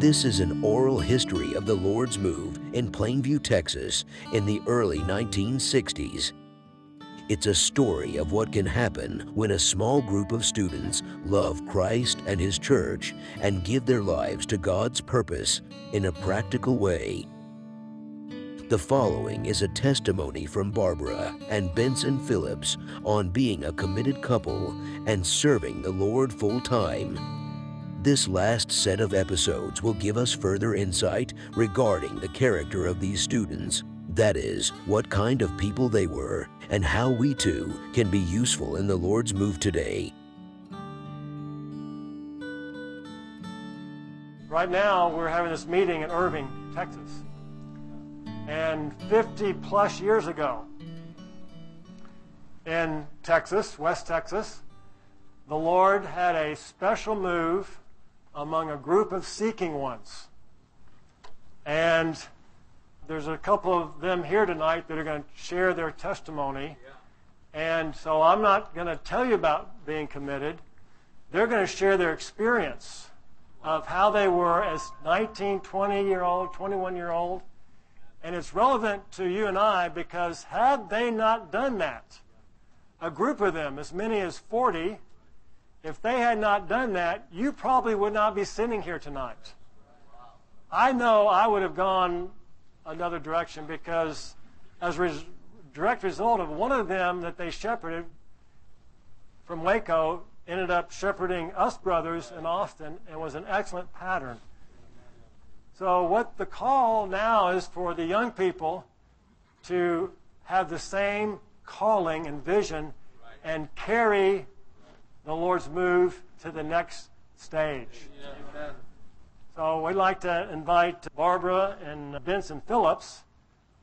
This is an oral history of the Lord's move in Plainview, Texas in the early 1960s. It's a story of what can happen when a small group of students love Christ and His church and give their lives to God's purpose in a practical way. The following is a testimony from Barbara and Benson Phillips on being a committed couple and serving the Lord full time. This last set of episodes will give us further insight regarding the character of these students. That is, what kind of people they were, and how we too can be useful in the Lord's move today. Right now, we're having this meeting in Irving, Texas. And 50 plus years ago, in Texas, West Texas, the Lord had a special move among a group of seeking ones. And there's a couple of them here tonight that are going to share their testimony. And so I'm not going to tell you about being committed. They're going to share their experience of how they were as 19, 20 year old, 21 year old. And it's relevant to you and I because had they not done that, a group of them, as many as 40, if they had not done that, you probably would not be sitting here tonight. I know I would have gone another direction because, as a res- direct result of one of them that they shepherded from Waco, ended up shepherding us brothers in Austin and was an excellent pattern. So, what the call now is for the young people to have the same calling and vision and carry the Lord's move to the next stage. Amen. So we'd like to invite Barbara and Benson Phillips.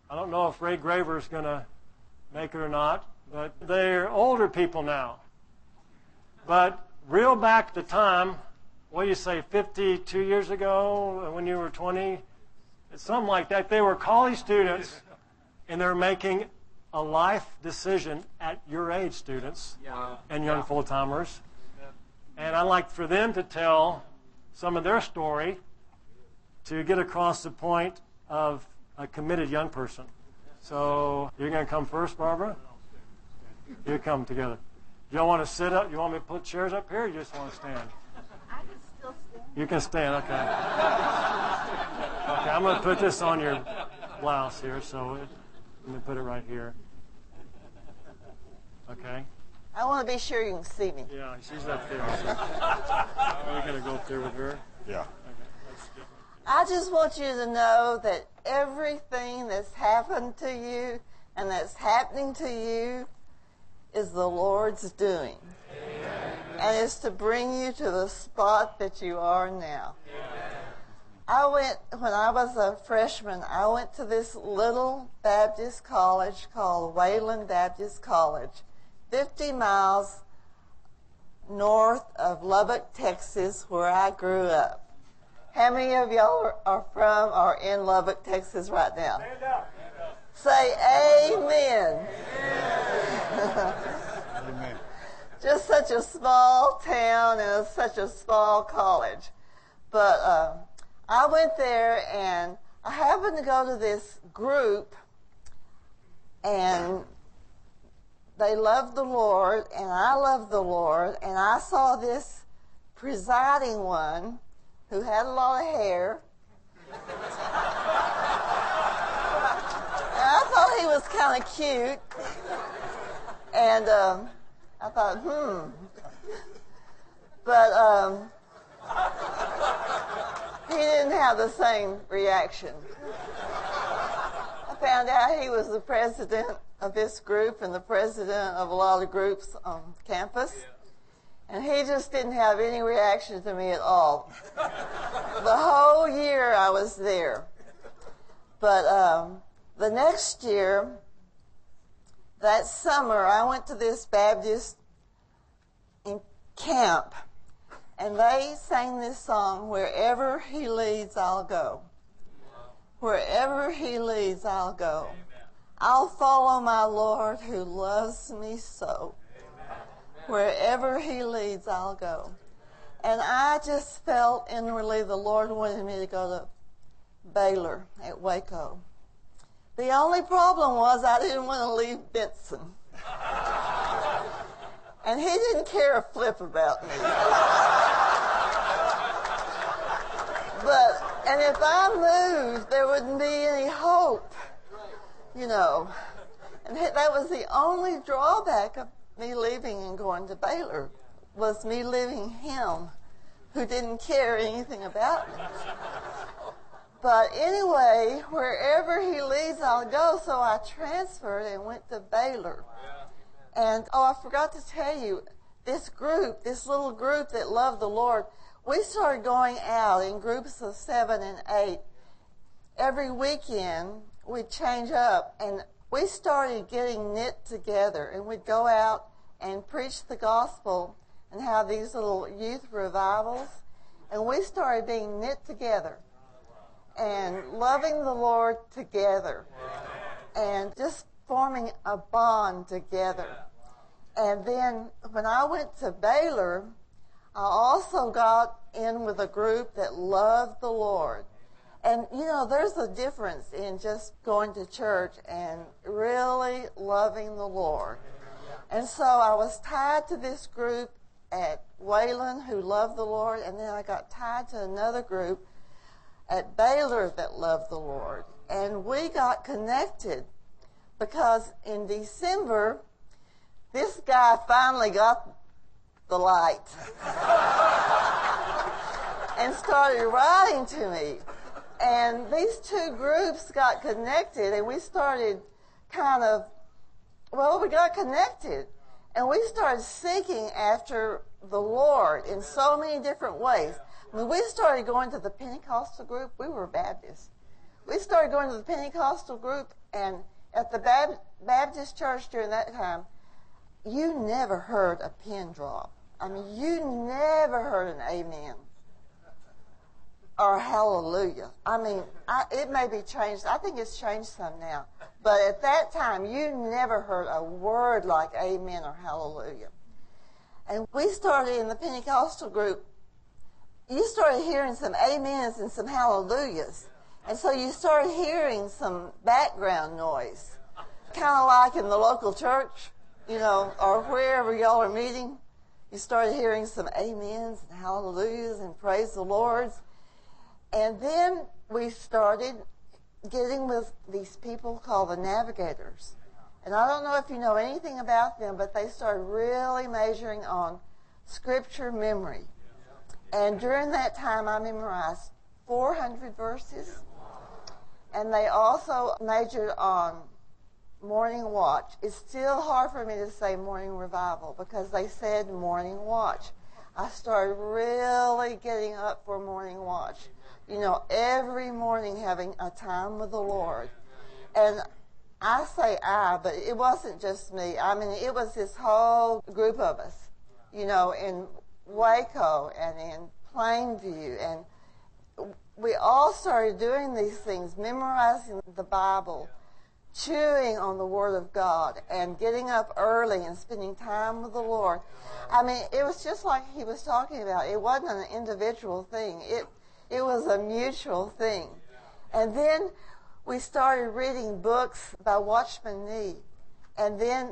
I don't know if Ray Graver is going to make it or not, but they're older people now. But real back to time, what do you say, 52 years ago uh, when you were 20? Something like that. They were college students and they're making a life decision at your age, students yeah. and young yeah. full timers. And I'd like for them to tell some of their story to get across the point of a committed young person. So you're going to come first, Barbara? You come together. You don't want to sit up? You want me to put chairs up here or you just want to stand? I can still stand. You can stand, okay. Okay, I'm going to put this on your blouse here, so it, let me put it right here. Okay. I want to be sure you can see me. Yeah, she's up there. So. Are we going to go up there with her? Yeah. I just want you to know that everything that's happened to you and that's happening to you is the Lord's doing. Amen. And it's to bring you to the spot that you are now. Amen. I went, when I was a freshman, I went to this little Baptist college called Wayland Baptist College, 50 miles north of Lubbock, Texas, where I grew up. How many of y'all are, from or in Lubbock, Texas right now? Stand up. Say amen. amen. Just such a small town and such a small college. But uh, I went there and I happened to go to this group and they loved the Lord and I loved the Lord and I saw this presiding one who had a lot of hair. and I thought he was kind of cute. And um, I thought, hmm. But um, he didn't have the same reaction. I found out he was the president of this group and the president of a lot of groups on campus. And he just didn't have any reaction to me at all. the whole year I was there. But um, the next year, that summer, I went to this Baptist camp and they sang this song, Wherever He Leads, I'll Go. Wherever He leads, I'll go. I'll follow my Lord who loves me so. Wherever He leads, I'll go. And I just felt inwardly the Lord wanted me to go to Baylor at Waco. The only problem was I didn't want to leave Benson. and he didn't care a flip about me. but, and if I moved, there wouldn't be any hope, you know. And that was the only drawback of me leaving and going to Baylor was me leaving him who didn't care anything about me. But anyway, wherever he leads, I'll go. So I transferred and went to Baylor. And oh, I forgot to tell you, this group, this little group that loved the Lord, we started going out in groups of seven and eight. Every weekend, we'd change up and we started getting knit together and we'd go out and preach the gospel and have these little youth revivals. And we started being knit together and loving the Lord together and just forming a bond together. And then when I went to Baylor, I also got in with a group that loved the Lord. And you know, there's a difference in just going to church and really loving the Lord. And so I was tied to this group at Wayland who loved the Lord, and then I got tied to another group at Baylor that loved the Lord. And we got connected because in December, this guy finally got the light and started writing to me. And these two groups got connected, and we started kind of, well, we got connected. And we started seeking after the Lord in so many different ways. When we started going to the Pentecostal group, we were Baptists. We started going to the Pentecostal group, and at the Baptist church during that time, you never heard a pin drop. I mean, you never heard an amen or hallelujah. I mean, I, it may be changed. I think it's changed some now. But at that time, you never heard a word like amen or hallelujah. And we started in the Pentecostal group. You started hearing some amens and some hallelujahs. And so you started hearing some background noise, kind of like in the local church, you know, or wherever y'all are meeting. You started hearing some amens and hallelujahs and praise the Lord's. And then we started getting with these people called the navigators. And I don't know if you know anything about them, but they started really measuring on scripture memory. And during that time, I memorized 400 verses. And they also majored on morning watch. It's still hard for me to say morning revival because they said morning watch. I started really getting up for morning watch you know, every morning having a time with the Lord. And I say I, but it wasn't just me. I mean, it was this whole group of us, you know, in Waco and in Plainview. And we all started doing these things, memorizing the Bible, chewing on the Word of God, and getting up early and spending time with the Lord. I mean, it was just like he was talking about. It wasn't an individual thing. It it was a mutual thing. And then we started reading books by Watchman Nee. And then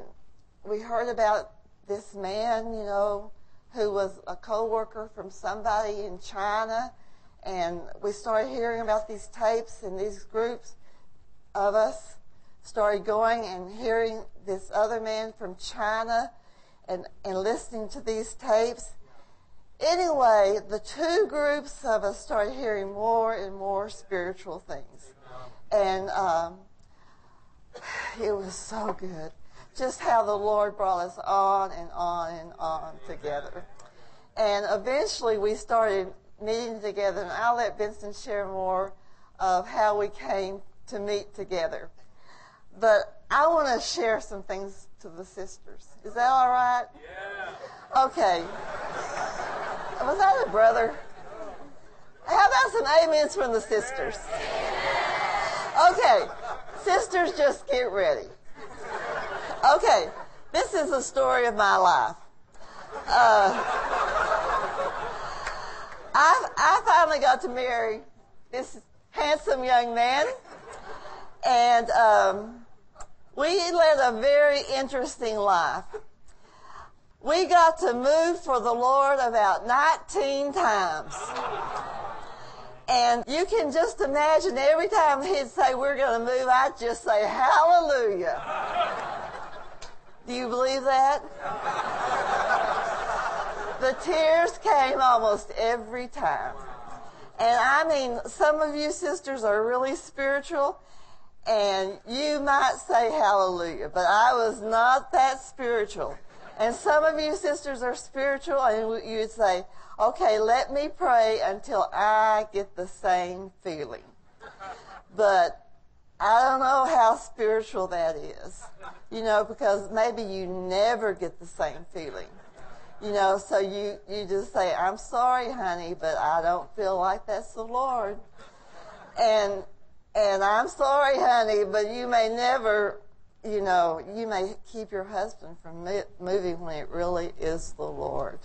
we heard about this man, you know, who was a co-worker from somebody in China. And we started hearing about these tapes and these groups of us started going and hearing this other man from China and, and listening to these tapes anyway, the two groups of us started hearing more and more spiritual things. And um, it was so good. Just how the Lord brought us on and on and on together. And eventually we started meeting together, and I'll let Benson share more of how we came to meet together. But I want to share some things to the sisters. Is that all right? Yeah. Okay. Was that a brother? How about some amens from the sisters? Okay, sisters, just get ready. Okay, this is the story of my life. Uh, I, I finally got to marry this handsome young man, and um, we led a very interesting life. We got to move for the Lord about 19 times. And you can just imagine every time he'd say, We're going to move, I'd just say, Hallelujah. Do you believe that? the tears came almost every time. And I mean, some of you sisters are really spiritual, and you might say hallelujah, but I was not that spiritual. And some of you sisters are spiritual, and you'd say, okay, let me pray until I get the same feeling. But I don't know how spiritual that is, you know, because maybe you never get the same feeling. You know, so you, you just say, I'm sorry, honey, but I don't feel like that's the Lord. And, and I'm sorry, honey, but you may never, you know, you may keep your husband from moving when it really is the Lord.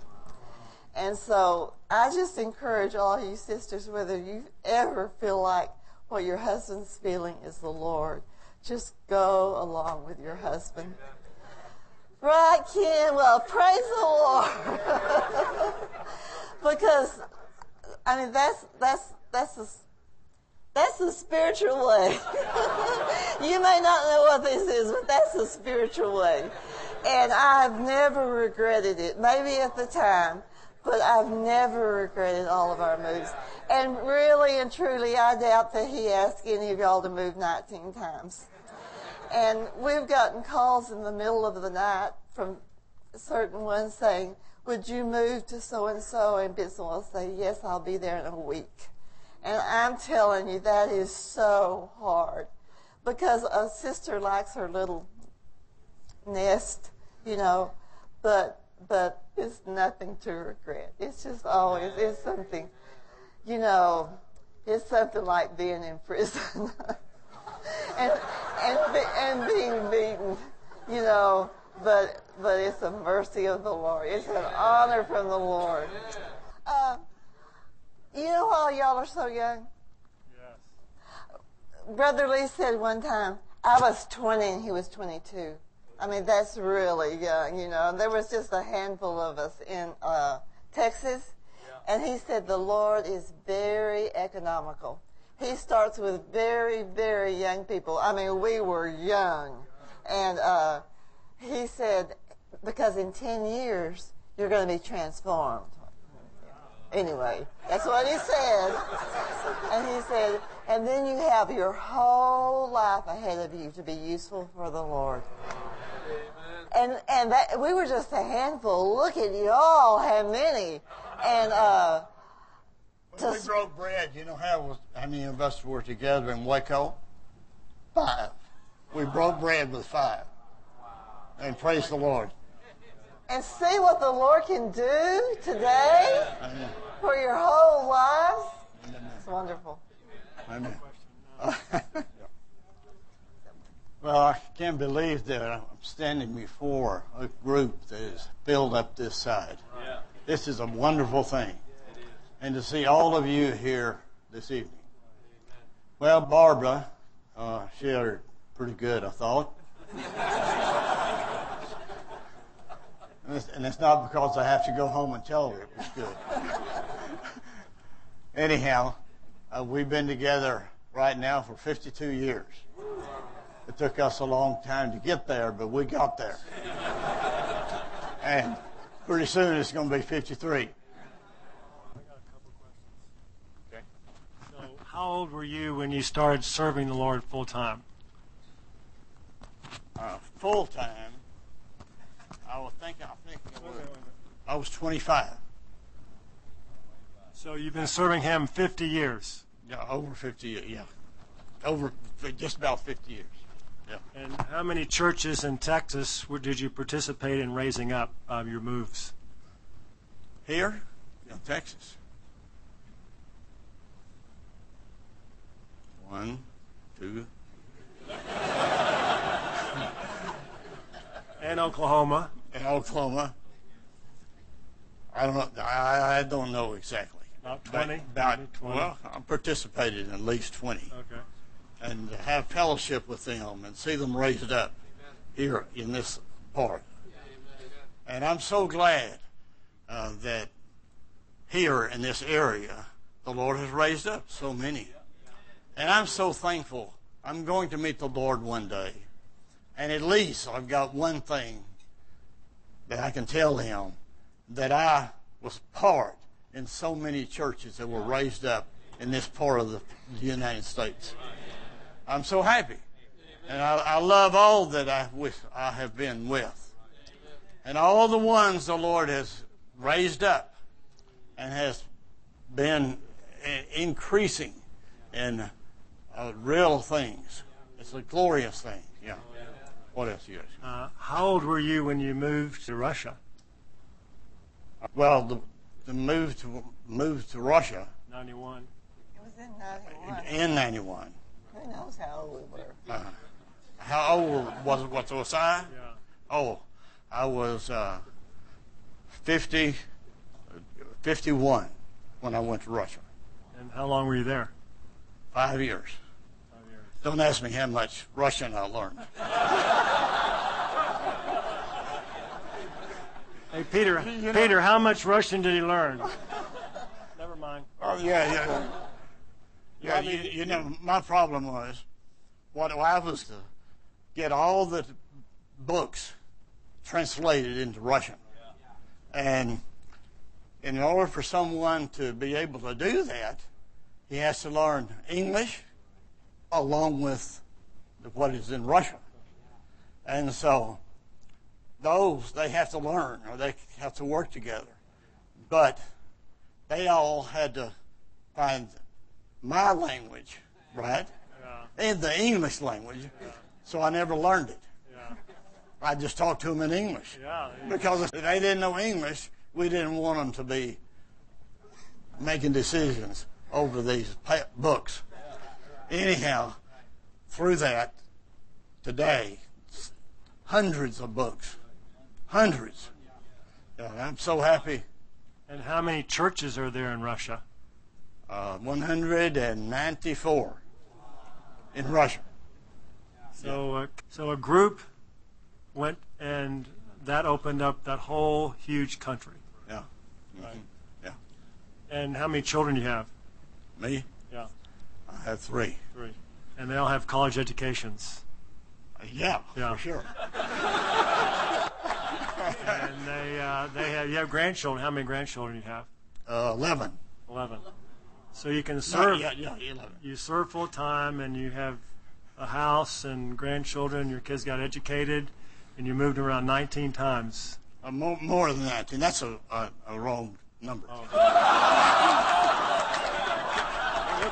And so I just encourage all you sisters, whether you ever feel like what your husband's feeling is the Lord, just go along with your husband. Right, Ken? Well, praise the Lord. because, I mean, that's, that's, that's a, that's the spiritual way. you may not know what this is, but that's the spiritual way. And I've never regretted it. Maybe at the time, but I've never regretted all of our moves. And really and truly, I doubt that he asked any of y'all to move 19 times. And we've gotten calls in the middle of the night from certain ones saying, would you move to so and so? And Benson will say, yes, I'll be there in a week. And I'm telling you, that is so hard because a sister likes her little nest, you know, but, but it's nothing to regret. It's just always, it's something, you know, it's something like being in prison. and, and, and being beaten, you know, but, but it's a mercy of the Lord. It's an honor from the Lord. You know why y'all are so young? Yes. Brother Lee said one time, I was 20 and he was 22. I mean, that's really young, you know. There was just a handful of us in uh, Texas, yeah. and he said the Lord is very economical. He starts with very, very young people. I mean, we were young, and uh, he said because in 10 years you're going to be transformed. Anyway, that's what he said. And he said, and then you have your whole life ahead of you to be useful for the Lord. And and that we were just a handful. Look at y'all, how many? And uh when we broke bread, you know how was, how many of us were together in Waco? Five. We broke bread with five. And praise the Lord. And see what the Lord can do today for your whole lives. It's wonderful. Amen. Well, I can't believe that I'm standing before a group that is filled up this side. Yeah. This is a wonderful thing. And to see all of you here this evening. Well, Barbara, uh, she had pretty good, I thought. and, it's, and it's not because I have to go home and tell her it was good. Anyhow, uh, we've been together right now for 52 years. It took us a long time to get there, but we got there. and pretty soon it's going to be 53. Okay. So, how old were you when you started serving the Lord full time? Uh, full time, I was thinking. I think I was 25. So you've been serving Him 50 years. Yeah, over 50 years. Yeah, over just about 50 years. Yeah. And how many churches in Texas did you participate in raising up uh, your moves? Here? Yeah, Texas. One, two. and Oklahoma. And Oklahoma. I don't know. I, I don't know exactly. About 20? About, 20. well, I participated in at least 20. Okay. And have fellowship with them and see them raised up here in this part. And I'm so glad uh, that here in this area, the Lord has raised up so many. And I'm so thankful. I'm going to meet the Lord one day. And at least I've got one thing that I can tell him that I was part in so many churches that were raised up in this part of the United States. I'm so happy. And I, I love all that I, I have been with. And all the ones the Lord has raised up and has been increasing in uh, real things. It's a glorious thing. Yeah. What else you ask? Uh, how old were you when you moved to Russia? Well, the, the move to move to Russia 91. It was in 91. in '91. Who knows how old we were? Uh, how old was what was I? Yeah. Oh, I was uh, 50, 51 when I went to Russia. And how long were you there? Five years. Don't ask me how much Russian I learned. Hey, Peter, Peter, how much Russian did he learn? Never mind. Oh yeah, yeah. Yeah, you, you know, my problem was what I was to get all the books translated into Russian, and in order for someone to be able to do that, he has to learn English along with what is in Russia. and so those they have to learn or they have to work together, but they all had to find my language, right? Yeah. And the English language. So I never learned it. Yeah. I just talked to them in English. Yeah. Because if they didn't know English, we didn't want them to be making decisions over these books. Anyhow, through that, today, hundreds of books. Hundreds. And I'm so happy. And how many churches are there in Russia? Uh, 194 in Russia. So, uh, so a group went and that opened up that whole huge country. Yeah. Mhm. Yeah. And how many children do you have? Me? Have three. Three. And they all have college educations. Uh, yeah, Yeah. for sure. And they, uh, they have, you have grandchildren. How many grandchildren do you have? Uh, 11. 11. So you can serve, yeah, yeah, 11. you serve full time and you have a house and grandchildren. Your kids got educated and you moved around 19 times. Uh, more, more than that, and that's a, a, a wrong number. We'll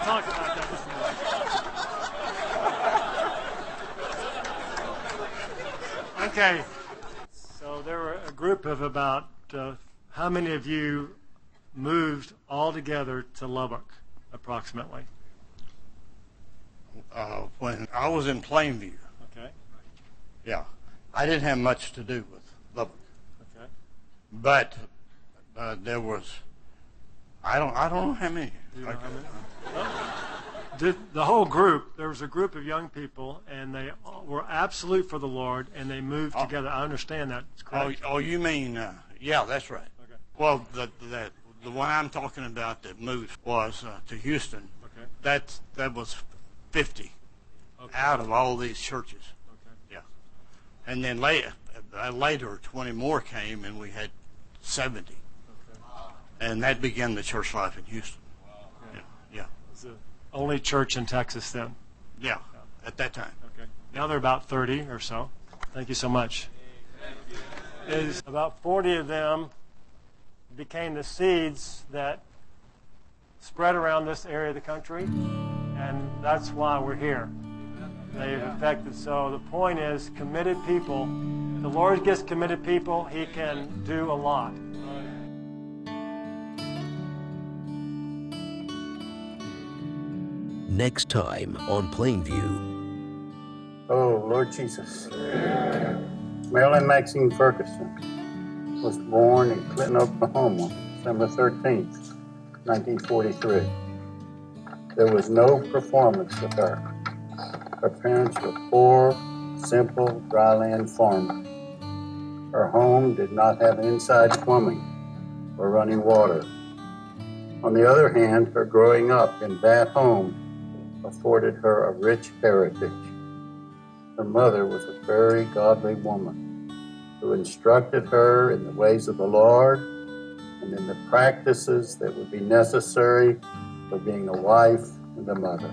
talk about that just a minute. Okay. So there were a group of about, uh, how many of you moved all together to Lubbock, approximately? Uh, when I was in Plainview, Okay. yeah, I didn't have much to do with Lubbock, Okay. but uh, there was, I don't, I don't know how many. You know how many? Did the whole group? There was a group of young people, and they were absolute for the Lord, and they moved Oh. together. I understand that. Oh, oh, you mean, uh, yeah, that's right. Okay. Well, the, the, the one I'm talking about that moved was uh, to Houston. Okay. That, that was 50 Okay. out of all these churches. Okay. Yeah. And then later, uh, later, 20 more came, and we had 70. Okay. And that began the church life in Houston. Yeah, yeah, It's the only church in Texas then. yeah, at that time. Okay. Now they're about 30 or so. Thank you so much. Is about 40 of them became the seeds that spread around this area of the country, and that's why we're here. They've affected. So the point is, committed people. The Lord gets committed people. He can do a lot. Next time on Plainview. Oh, Lord Jesus. Marilyn Maxine Ferguson was born in Clinton, Oklahoma, December 13th, 1943. There was no performance with her. Her parents were poor, simple, dryland farmers. Her home did not have inside plumbing or running water. On the other hand, her growing up in that home afforded her a rich heritage. Her mother was a very godly woman who instructed her in the ways of the Lord and in the practices that would be necessary for being a wife and a mother.